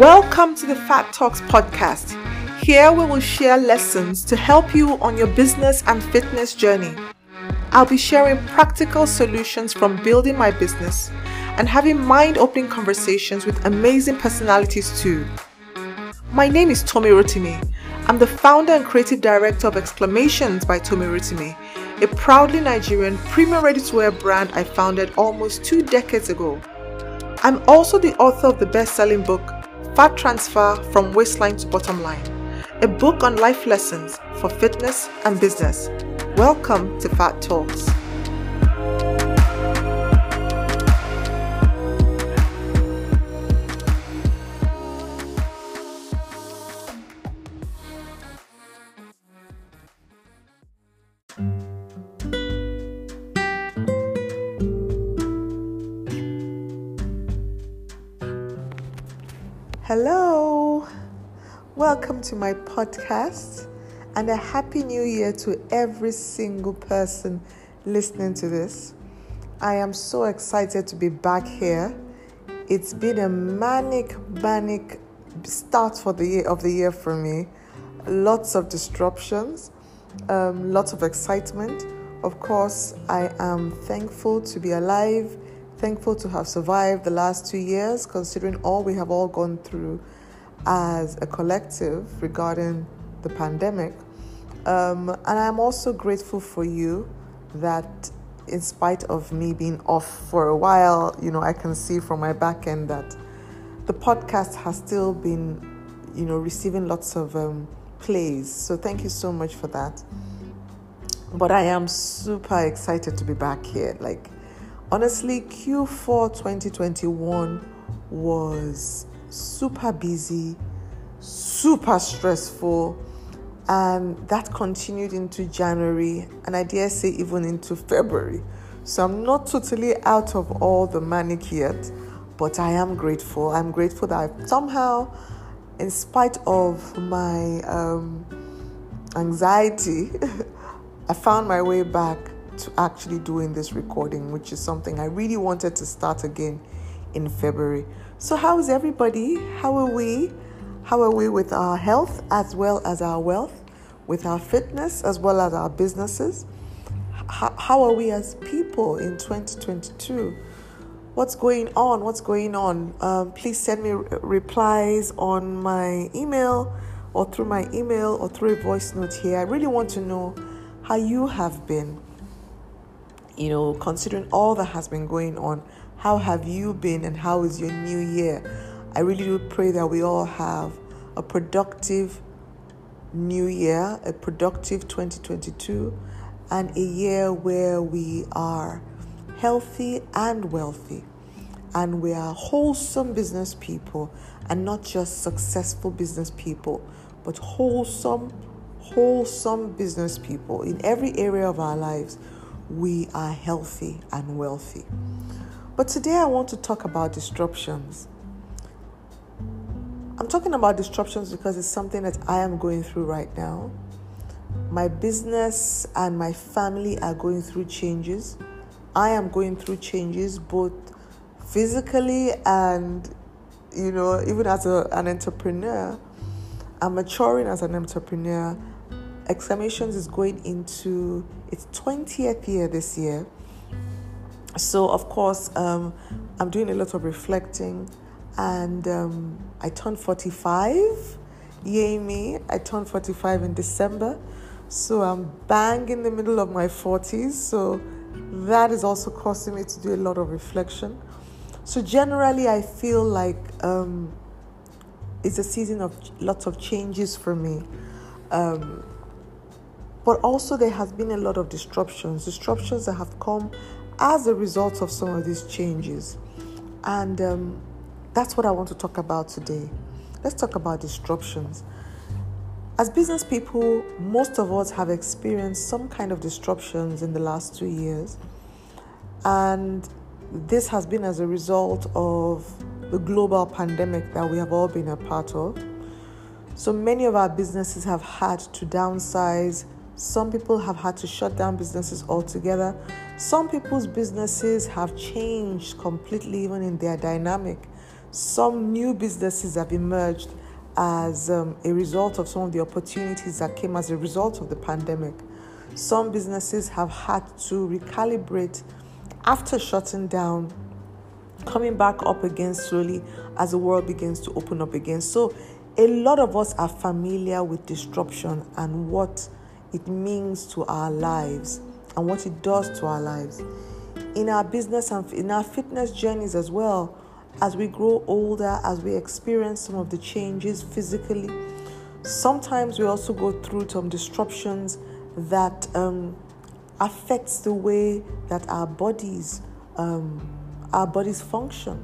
Welcome to the Fat Talks podcast. Here we will share lessons to help you on your business and fitness journey. I'll be sharing practical solutions from building my business and having mind opening conversations with amazing personalities too. My name is Tomi Rotimi. I'm the founder and creative director of Exclamations by Tomi Rotimi, a proudly Nigerian premium ready to wear brand I founded almost two decades ago. I'm also the author of the best selling book, Fat Transfer from Waistline to Bottom Line, a book on life lessons for fitness and business. Welcome to Fat Talks. Hello, welcome to my podcast, and a happy new year to every single person listening to this. I am so excited to be back here. It's been a manic, manic start for the year of the year for me. Lots of disruptions, um, lots of excitement. Of course, I am thankful to be alive thankful to have survived the last two years, considering all we have all gone through as a collective regarding the pandemic. Um, and I'm also grateful for you that, in spite of me being off for a while, you know, I can see from my back end that the podcast has still been, you know, receiving lots of um, plays. So thank you so much for that. But I am super excited to be back here. Like, honestly, Q4 2021 was super busy, super stressful, and that continued into January, and I dare say even into February. So I'm not totally out of all the manic yet, but I am grateful. I'm grateful that I've somehow, in spite of my um, anxiety, I found my way back to actually doing this recording, which is something I really wanted to start again in February. So, how is everybody? How are we? How are we with our health as well as our wealth, with our fitness as well as our businesses? How, how are we as people in 2022? What's going on? What's going on? Um, please send me replies on my email or through my email or through a voice note here. I really want to know how you have been you know, considering all that has been going on, how have you been and how is your new year? I really do pray that we all have a productive new year, a productive 2022, and a year where we are healthy and wealthy, and we are wholesome business people, and not just successful business people, but wholesome, wholesome business people in every area of our lives we are healthy and wealthy. But today I want to talk about disruptions. I'm talking about disruptions because it's something that I am going through right now. My business and my family are going through changes. I am going through changes both physically and, you know, even as a, an entrepreneur. I'm maturing as an entrepreneur Exclamations is going into its 20th year this year. So, of course, um, I'm doing a lot of reflecting, and um, I turned 45. Yay, me! I turned 45 in December. So, I'm bang in the middle of my 40s. So, that is also causing me to do a lot of reflection. So, generally, I feel like um, it's a season of lots of changes for me. Um, but also, there has been a lot of disruptions, disruptions that have come as a result of some of these changes. And um, that's what I want to talk about today. Let's talk about disruptions. As business people, most of us have experienced some kind of disruptions in the last two years. And this has been as a result of the global pandemic that we have all been a part of. So many of our businesses have had to downsize, some people have had to shut down businesses altogether. Some people's businesses have changed completely, even in their dynamic. Some new businesses have emerged as um, a result of some of the opportunities that came as a result of the pandemic. Some businesses have had to recalibrate after shutting down, coming back up again slowly as the world begins to open up again. So, a lot of us are familiar with disruption and what it means to our lives and what it does to our lives. In our business and in our fitness journeys as well, as we grow older, as we experience some of the changes physically, sometimes we also go through some disruptions that um, affects the way that our bodies um, our bodies function,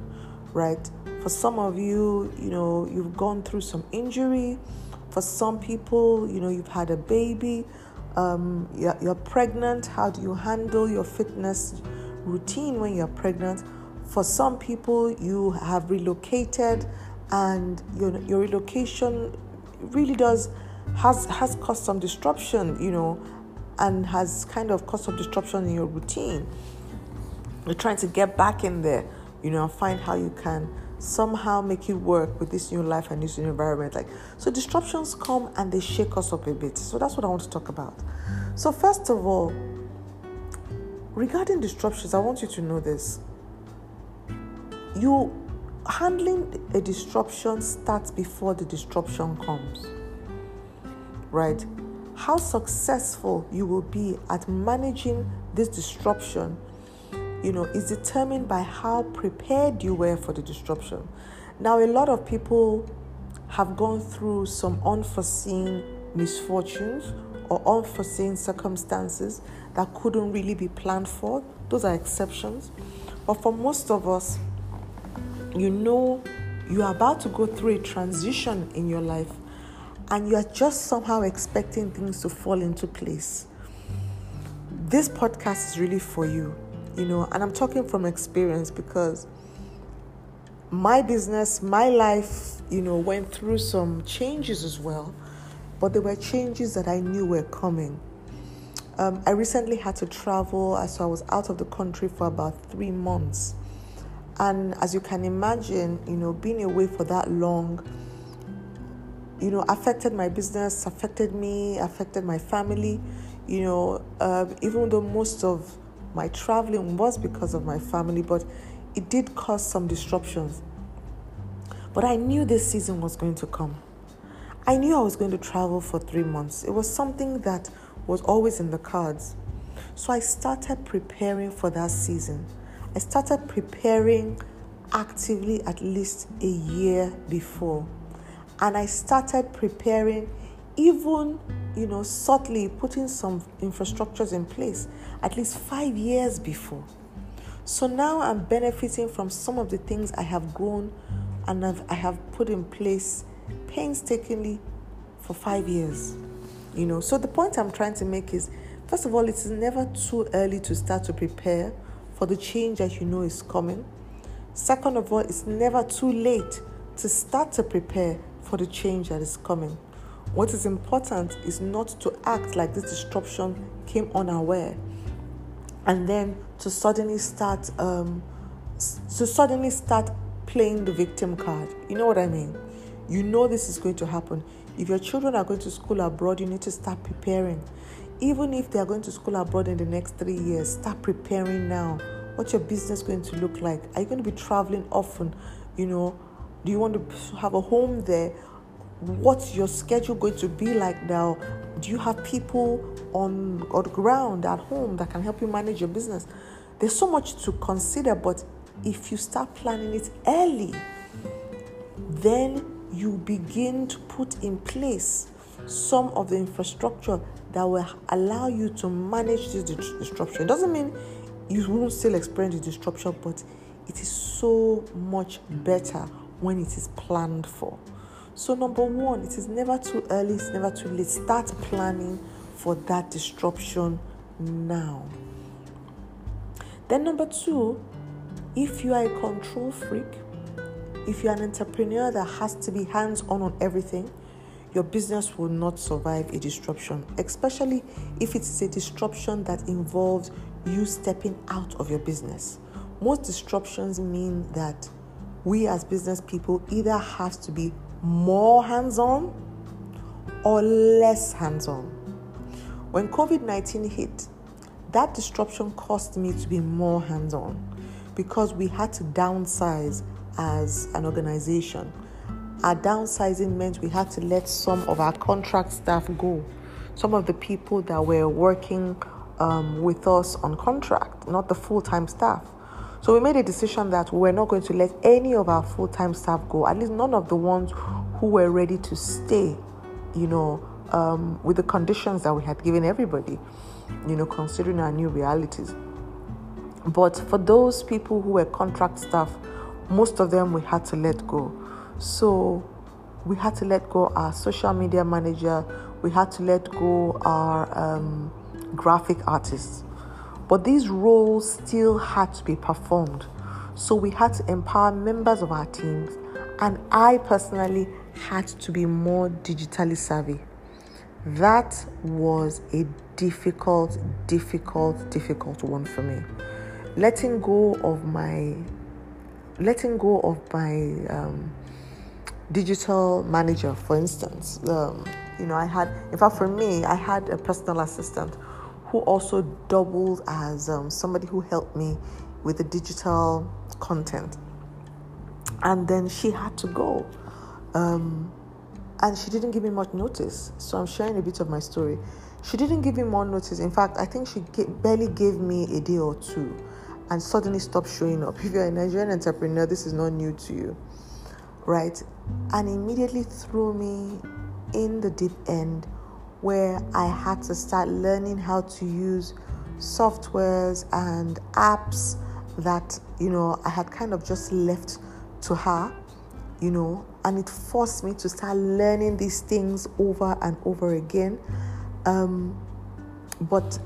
right? For some of you, you know, you've gone through some injury. For some people, you know, you've had a baby. Um, you're, you're pregnant. How do you handle your fitness routine when you're pregnant? For some people, you have relocated, and your your relocation really does has has caused some disruption, you know, and has kind of caused some disruption in your routine. You're trying to get back in there, you know, and find how you can somehow make it work with this new life and this new environment. Like so disruptions come and they shake us up a bit. So that's what I want to talk about. So first of all, regarding disruptions, I want you to know this you handling a disruption starts before the disruption comes right how successful you will be at managing this disruption you know is determined by how prepared you were for the disruption. Now a lot of people have gone through some unforeseen misfortunes or unforeseen circumstances that couldn't really be planned for. Those are exceptions. But for most of us you know you are about to go through a transition in your life and you are just somehow expecting things to fall into place. This podcast is really for you, you know, and I'm talking from experience because my business, my life, you know, went through some changes as well, but there were changes that I knew were coming. Um, I recently had to travel, so I was out of the country for about three months. And as you can imagine, you know, being away for that long, you know, affected my business, affected me, affected my family. You know, uh, even though most of my traveling was because of my family, but it did cause some disruptions. But I knew this season was going to come. I knew I was going to travel for three months. It was something that was always in the cards. So I started preparing for that season. I started preparing actively at least a year before. And I started preparing even, you know, subtly putting some infrastructures in place at least five years before. So now I'm benefiting from some of the things I have grown and I've, I have put in place painstakingly for five years. You know, so the point I'm trying to make is first of all, it is never too early to start to prepare for the change that you know is coming. Second of all, it's never too late to start to prepare for the change that is coming. What is important is not to act like this disruption came unaware and then to suddenly start um, to suddenly start playing the victim card. You know what I mean? You know this is going to happen. If your children are going to school abroad, you need to start preparing even if they are going to school abroad in the next three years, start preparing now. What's your business going to look like? Are you going to be traveling often? You know, do you want to have a home there? What's your schedule going to be like now? Do you have people on, on ground at home that can help you manage your business? There's so much to consider, but if you start planning it early, then you begin to put in place some of the infrastructure that will allow you to manage this disruption. It doesn't mean you won't still experience the disruption, but it is so much better when it is planned for. So, number one, it is never too early, it's never too late. Start planning for that disruption now. Then, number two, if you are a control freak, if you're an entrepreneur that has to be hands on on everything, your business will not survive a disruption, especially if it's a disruption that involves you stepping out of your business. Most disruptions mean that we as business people either have to be more hands on or less hands on. When COVID 19 hit, that disruption caused me to be more hands on because we had to downsize as an organization. Our downsizing meant we had to let some of our contract staff go, some of the people that were working um, with us on contract, not the full time staff. So we made a decision that we were not going to let any of our full time staff go, at least none of the ones who were ready to stay, you know, um, with the conditions that we had given everybody, you know, considering our new realities. But for those people who were contract staff, most of them we had to let go. So we had to let go our social media manager, we had to let go our um, graphic artists. But these roles still had to be performed. So we had to empower members of our teams, and I personally had to be more digitally savvy. That was a difficult, difficult, difficult one for me. Letting go of my, letting go of my um, digital manager, for instance. Um, you know, I had, in fact, for me, I had a personal assistant who also doubled as um, somebody who helped me with the digital content. And then she had to go. Um, and she didn't give me much notice. So I'm sharing a bit of my story. She didn't give me more notice. In fact, I think she barely gave me a day or two and suddenly stopped showing up. If you're a Nigerian entrepreneur, this is not new to you, right? And immediately threw me in the deep end where I had to start learning how to use softwares and apps that, you know, I had kind of just left to her, you know, and it forced me to start learning these things over and over again. Um, but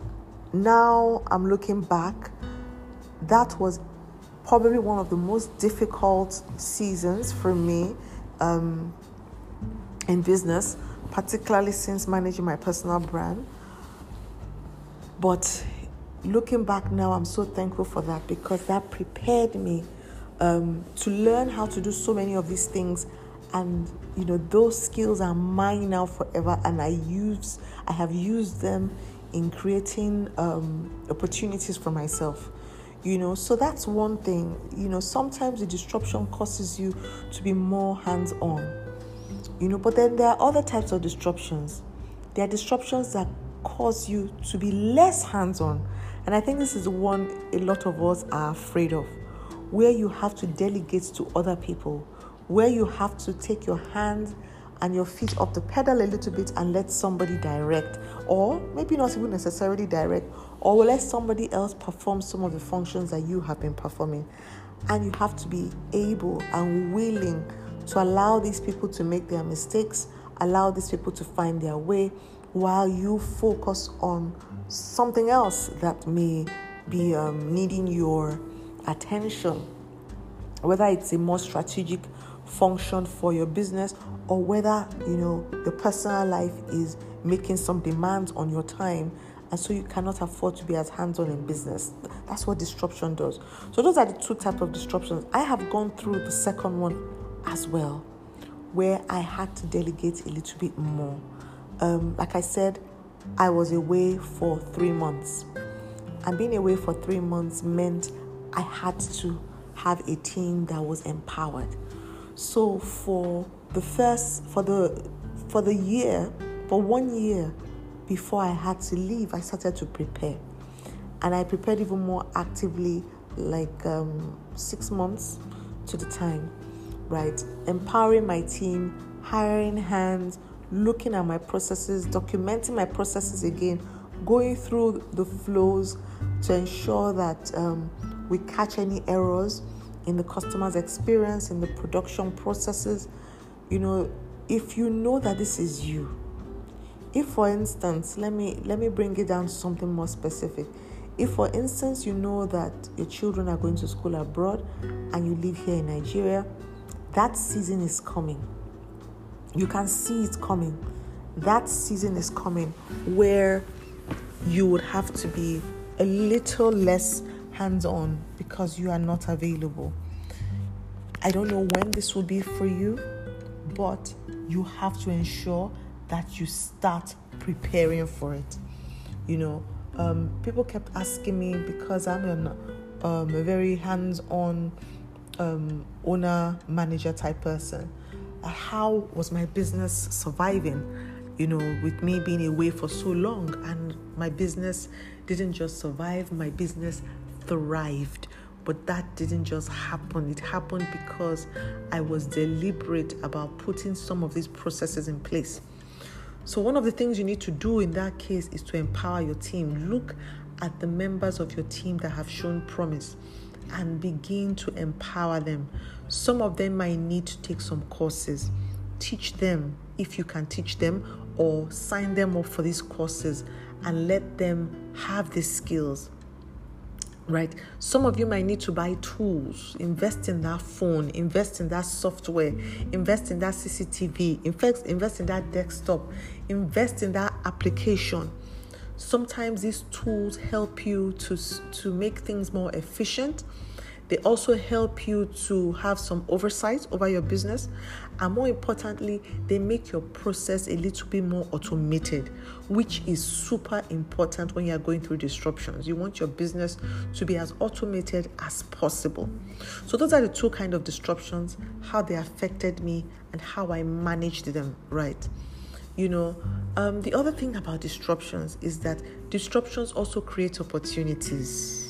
now I'm looking back, that was probably one of the most difficult seasons for me um, in business particularly since managing my personal brand. But looking back now, I'm so thankful for that because that prepared me um, to learn how to do so many of these things. And you know, those skills are mine now forever, and I use, I have used them in creating um, opportunities for myself. You know, so that's one thing. You know, sometimes the disruption causes you to be more hands on you know but then there are other types of disruptions. There are disruptions that cause you to be less hands-on. And i think this is one a lot of us are afraid of where you have to delegate to other people where you have to take your hands and your feet off the pedal a little bit and let somebody direct or maybe not even necessarily direct or let somebody else perform some of the functions that you have been performing. And you have to be able and willing to allow these people to make their mistakes, allow these people to find their way while you focus on something else that may be um, needing your attention. Whether it's a more strategic function for your business or whether you know your personal life is making some demands on your time and so you cannot afford to be as hands-on in business. That's what disruption does. So those are the two types of disruptions. I have gone through the second one as well, where I had to delegate a little bit more. Um, like I said, I was away for three months. And being away for three months meant I had to have a team that was empowered. So for the first for the for the year, for one year before I had to leave, I started to prepare. And I prepared even more actively like um, six months to the time right? Empowering my team, hiring hands, looking at my processes, documenting my processes again, going through the flows to ensure that um, we catch any errors in the customer's experience, in the production processes. You know, if you know that this is you, if for instance, let me let me bring it down to something more specific. If for instance you know that your children are going to school abroad and you live here in Nigeria, that season is coming. You can see it coming. That season is coming where you would have to be a little less hands on because you are not available. I don't know when this will be for you, but you have to ensure that you start preparing for it. You know, um, people kept asking me because I'm an, um, a very hands on um, owner manager type person. Uh, how was my business surviving? You know, with me being away for so long, and my business didn't just survive, my business thrived. But that didn't just happen. It happened because I was deliberate about putting some of these processes in place. So, one of the things you need to do in that case is to empower your team. Look at the members of your team that have shown promise and begin to empower them. Some of them might need to take some courses. Teach them if you can teach them, or sign them up for these courses and let them have the skills right? Some of you might need to buy tools. Invest in that phone. Invest in that software. Invest in that cctv invest, invest in that desktop. Invest in that application sometimes these tools help you to to make things more efficient they also help you to have some oversight over your business. And more importantly, they make your process a little bit more automated, which is super important when you are going through disruptions. You want your business to be as automated as possible. So, those are the two kind of disruptions, how they affected me and how I managed them, right? You know, um, the other thing about disruptions is that disruptions also create opportunities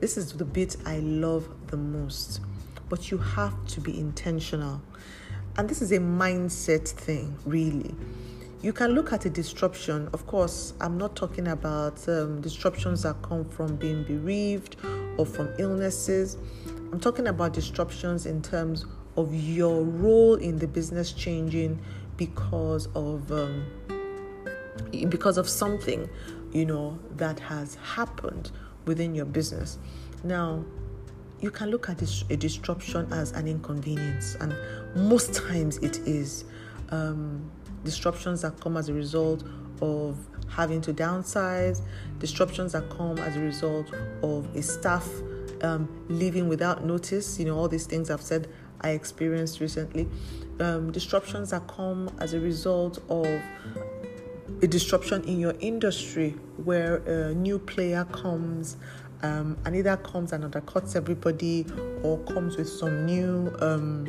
this is the bit I love the most. But you have to be intentional. And this is a mindset thing, really. You can look at a disruption. Of course, I'm not talking about um, disruptions that come from being bereaved or from illnesses. I'm talking about disruptions in terms of your role in the business changing because of um, because of something you know that has happened within your business. Now, you can look at this, a disruption as an inconvenience, and most times it is. Um, disruptions that come as a result of having to downsize, disruptions that come as a result of a staff um, leaving without notice. You know, all these things I've said I experienced recently. Um, disruptions that come as a result of a disruption in your industry where a new player comes um, and either comes and undercuts everybody or comes with some new um,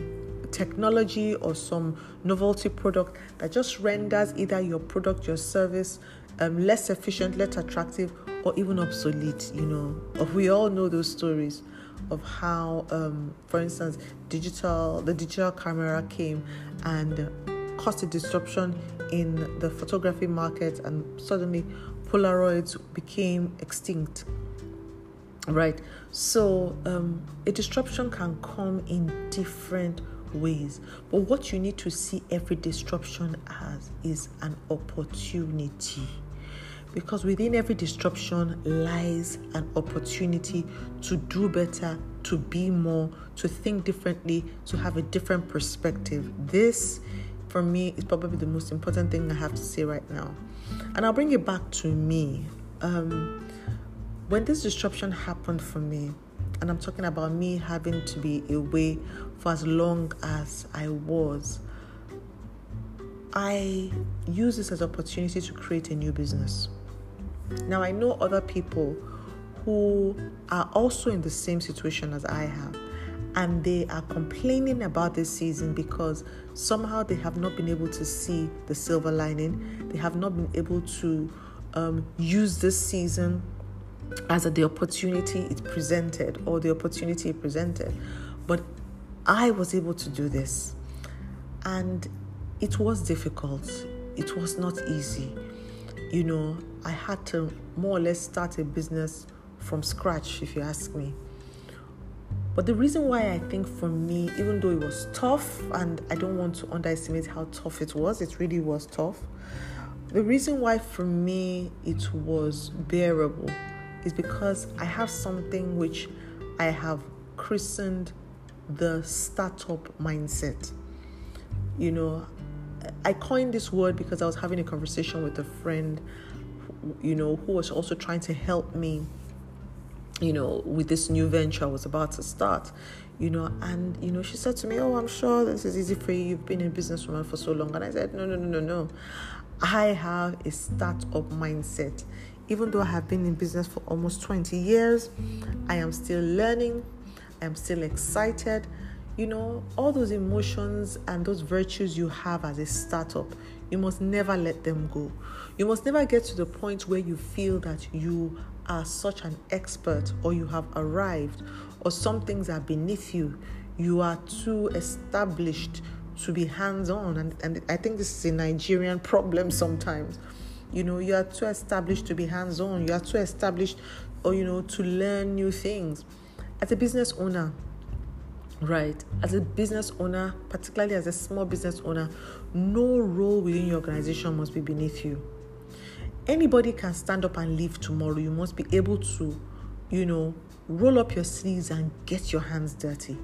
technology or some novelty product that just renders either your product, your service um, less efficient, less attractive, or even obsolete. You know, we all know those stories of how, um, for instance, digital the digital camera came and caused a disruption in the photography market, and suddenly Polaroids became extinct. Right, so um, a disruption can come in different ways, but what you need to see every disruption as is an opportunity because within every disruption lies an opportunity to do better, to be more, to think differently, to have a different perspective. This for me is probably the most important thing I have to say right now. And I'll bring it back to me. Um, when this disruption happened for me, and I'm talking about me having to be away for as long as I was, I use this as opportunity to create a new business. Now I know other people who are also in the same situation as I have and they are complaining about this season because somehow they have not been able to see the silver lining. They have not been able to um, use this season as a, the opportunity it presented or the opportunity it presented. But I was able to do this, and it was difficult. It was not easy. You know, I had to more or less start a business from scratch, if you ask me. But the reason why I think for me, even though it was tough, and I don't want to underestimate how tough it was, it really was tough. The reason why for me it was bearable is because I have something which I have christened the startup mindset. You know, I coined this word because I was having a conversation with a friend, you know, who was also trying to help me you know, with this new venture I was about to start, you know, and you know, she said to me, Oh, I'm sure this is easy for you. You've been a businesswoman for so long. And I said, No, no, no, no, no. I have a startup mindset. Even though I have been in business for almost 20 years, I am still learning, I am still excited. You know, all those emotions and those virtues you have as a startup, you must never let them go. You must never get to the point where you feel that you are such an expert or you have arrived or some things are beneath you. You are too established to be hands on. And, and I think this is a Nigerian problem sometimes. You know, you are too established to be hands on, you are too established or, you know, to learn new things. As a business owner, right, as a business owner, particularly as a small business owner, no role within your organization must be beneath you. Anybody can stand up and leave tomorrow. You must be able to, you know, roll up your sleeves and get your hands dirty.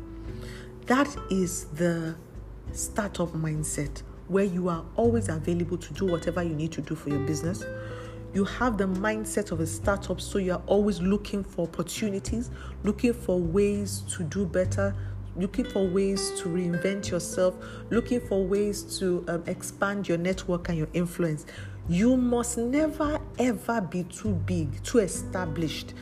That is the startup mindset where you are always available to do whatever you need to do for your business. You have the mindset of a startup, so you're always looking for opportunities, looking for ways to do better, looking for ways to reinvent yourself, looking for ways to um, expand your network and your influence. You must never ever be too big, too established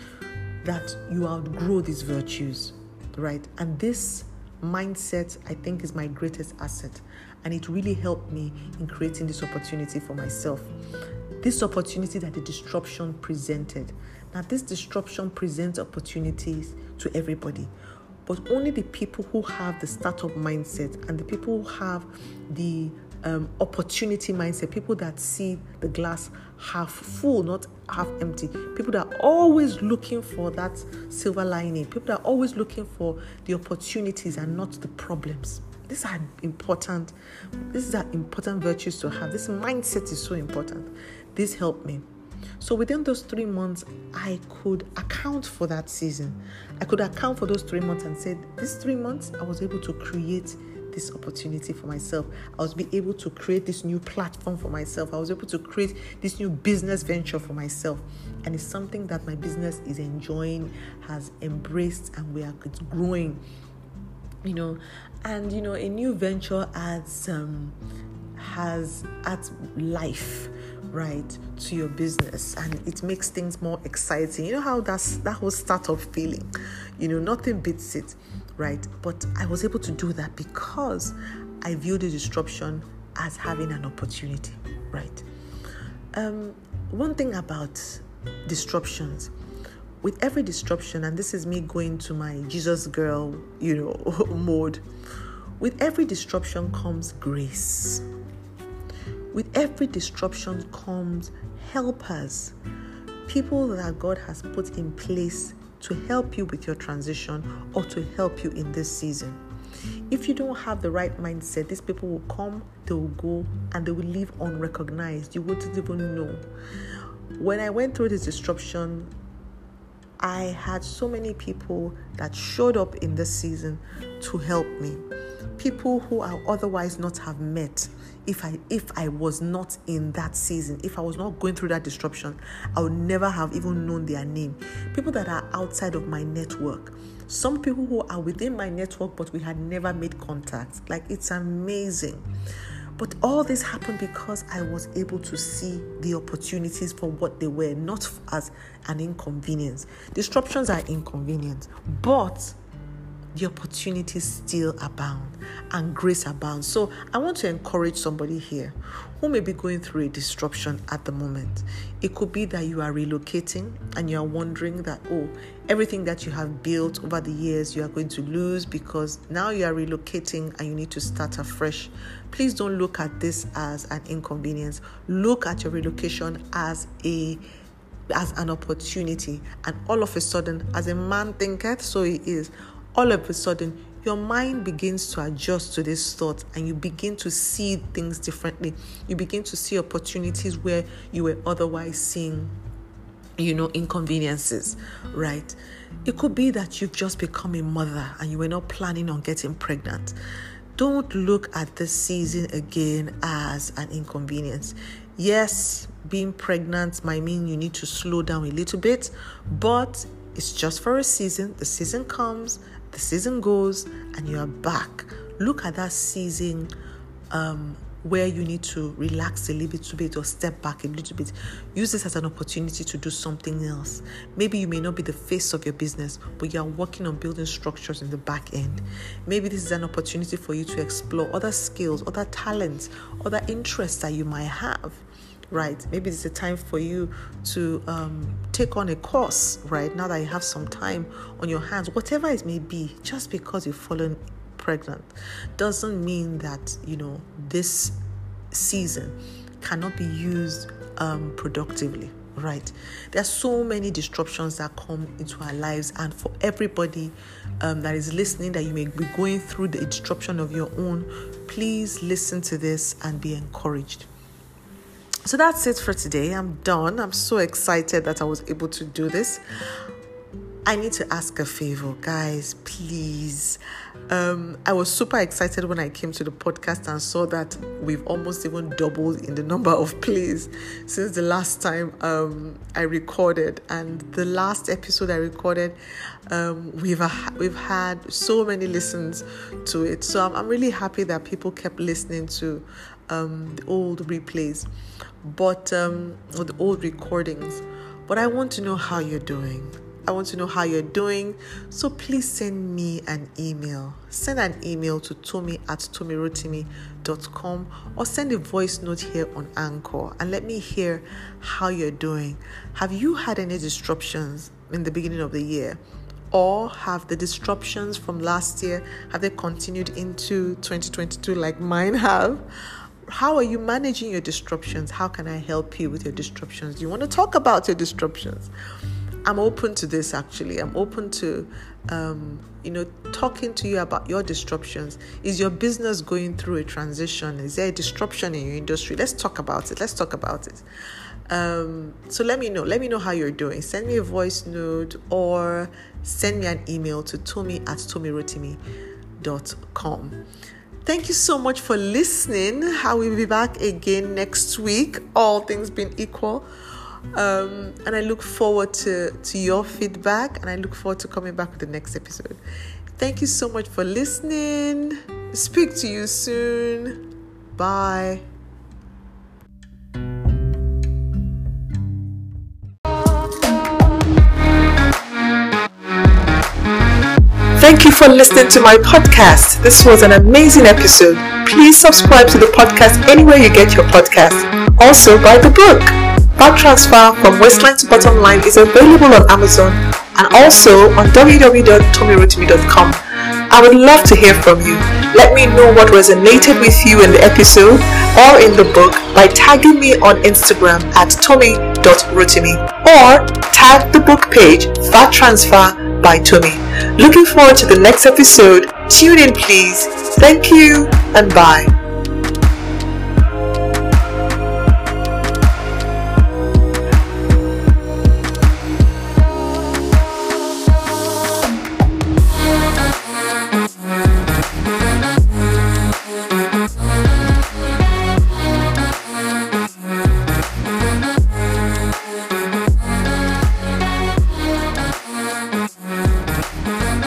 that you outgrow these virtues, right? And this mindset, I think, is my greatest asset. And it really helped me in creating this opportunity for myself. This opportunity that the disruption presented. Now, this disruption presents opportunities to everybody, but only the people who have the startup mindset and the people who have the um, opportunity mindset, people that see the glass half full, not half empty, people that are always looking for that silver lining, people that are always looking for the opportunities and not the problems. These are important. These are important virtues to have. This mindset is so important. This helped me. So within those three months, I could account for that season. I could account for those three months and said, these three months, I was able to create this opportunity for myself. I was be able to create this new platform for myself. I was able to create this new business venture for myself. And it's something that my business is enjoying, has embraced, and we are it's growing. You know, and you know, a new venture adds um has adds life right to your business and it makes things more exciting you know how that's that whole startup feeling you know nothing beats it right? But I was able to do that because I view the disruption as having an opportunity, right? Um, one thing about disruptions, with every disruption, and this is me going to my Jesus girl, you know, mode, with every disruption comes grace. With every disruption comes helpers, people that God has put in place to help you with your transition or to help you in this season. If you don't have the right mindset, these people will come, they will go, and they will leave unrecognized. You wouldn't even know. When I went through this disruption, I had so many people that showed up in this season to help me. People who I otherwise not have met if I if I was not in that season, if I was not going through that disruption, I would never have even known their name. People that are outside of my network. Some people who are within my network but we had never made contact. Like it's amazing. But all this happened because I was able to see the opportunities for what they were, not as an inconvenience. Disruptions are inconvenient, but the opportunities still abound and grace abounds. So I want to encourage somebody here who may be going through a disruption at the moment. It could be that you are relocating and you are wondering that, oh, everything that you have built over the years you are going to lose because now you are relocating and you need to start afresh. Please don't look at this as an inconvenience. Look at your relocation as a as an opportunity and all of a sudden as a man thinketh so he is all of a sudden your mind begins to adjust to this thought and you begin to see things differently. You begin to see opportunities where you were otherwise seeing, you know, inconveniences, right? It could be that you've just become a mother and you were not planning on getting pregnant. Don't look at this season again as an inconvenience. Yes, being pregnant might mean you need to slow down a little bit, but it's just for a season. The season comes the season goes and you are back, look at that season um, where you need to relax a little bit or step back a little bit. Use this as an opportunity to do something else. Maybe you may not be the face of your business, but you are working on building structures in the back end. Maybe this is an opportunity for you to explore other skills, other talents, other interests that you might have right? Maybe it's a time for you to um, take on a course, right? Now that you have some time on your hands, whatever it may be, just because you've fallen pregnant doesn't mean that, you know, this season cannot be used um, productively right there are so many disruptions that come into our lives and for everybody um, that is listening that you may be going through the disruption of your own please listen to this and be encouraged so that's it for today. I'm done. I'm so excited that I was able to do this. I need to ask a favor, guys, please. Um, I was super excited when I came to the podcast and saw that we've almost even doubled in the number of plays since the last time um, I recorded. And the last episode I recorded, um, we've we've had so many listens to it. So I'm, I'm really happy that people kept listening to um, the old replays, but um, or the old recordings. But I want to know how you're doing. I want to know how you're doing. So please send me an email. Send an email to Tomi at tomirotimi.com or send a voice note here on Anchor and let me hear how you're doing. Have you had any disruptions in the beginning of the year? Or have the disruptions from last year have they continued into 2022 like mine have? How are you managing your disruptions? How can I help you with your disruptions? Do you want to talk about your disruptions? I'm open to this actually. I'm open to, um, you know, talking to you about your disruptions. Is your business going through a transition? Is there a disruption in your industry? Let's talk about it. Let's talk about it. Um, so let me know. Let me know how you're doing. Send me a voice note or send me an email to tomi at tomirotimi.com. Thank you so much for listening. I will be back again next week, all things being equal. Um, and I look forward to, to your feedback and I look forward to coming back with the next episode. Thank you so much for listening. Speak to you soon. Bye. Thank you for listening to my podcast. This was an amazing episode. Please subscribe to the podcast anywhere you get your podcast. Also, buy the book. Fat Transfer from Waistline to Bottom Line is available on Amazon and also on www.tomirotimi.com. I would love to hear from you. Let me know what resonated with you in the episode or in the book by tagging me on Instagram at tomi.rotimi or tag the book page Fat Transfer by Tomi. Looking forward to the next episode. Tune in, please. Thank you and bye.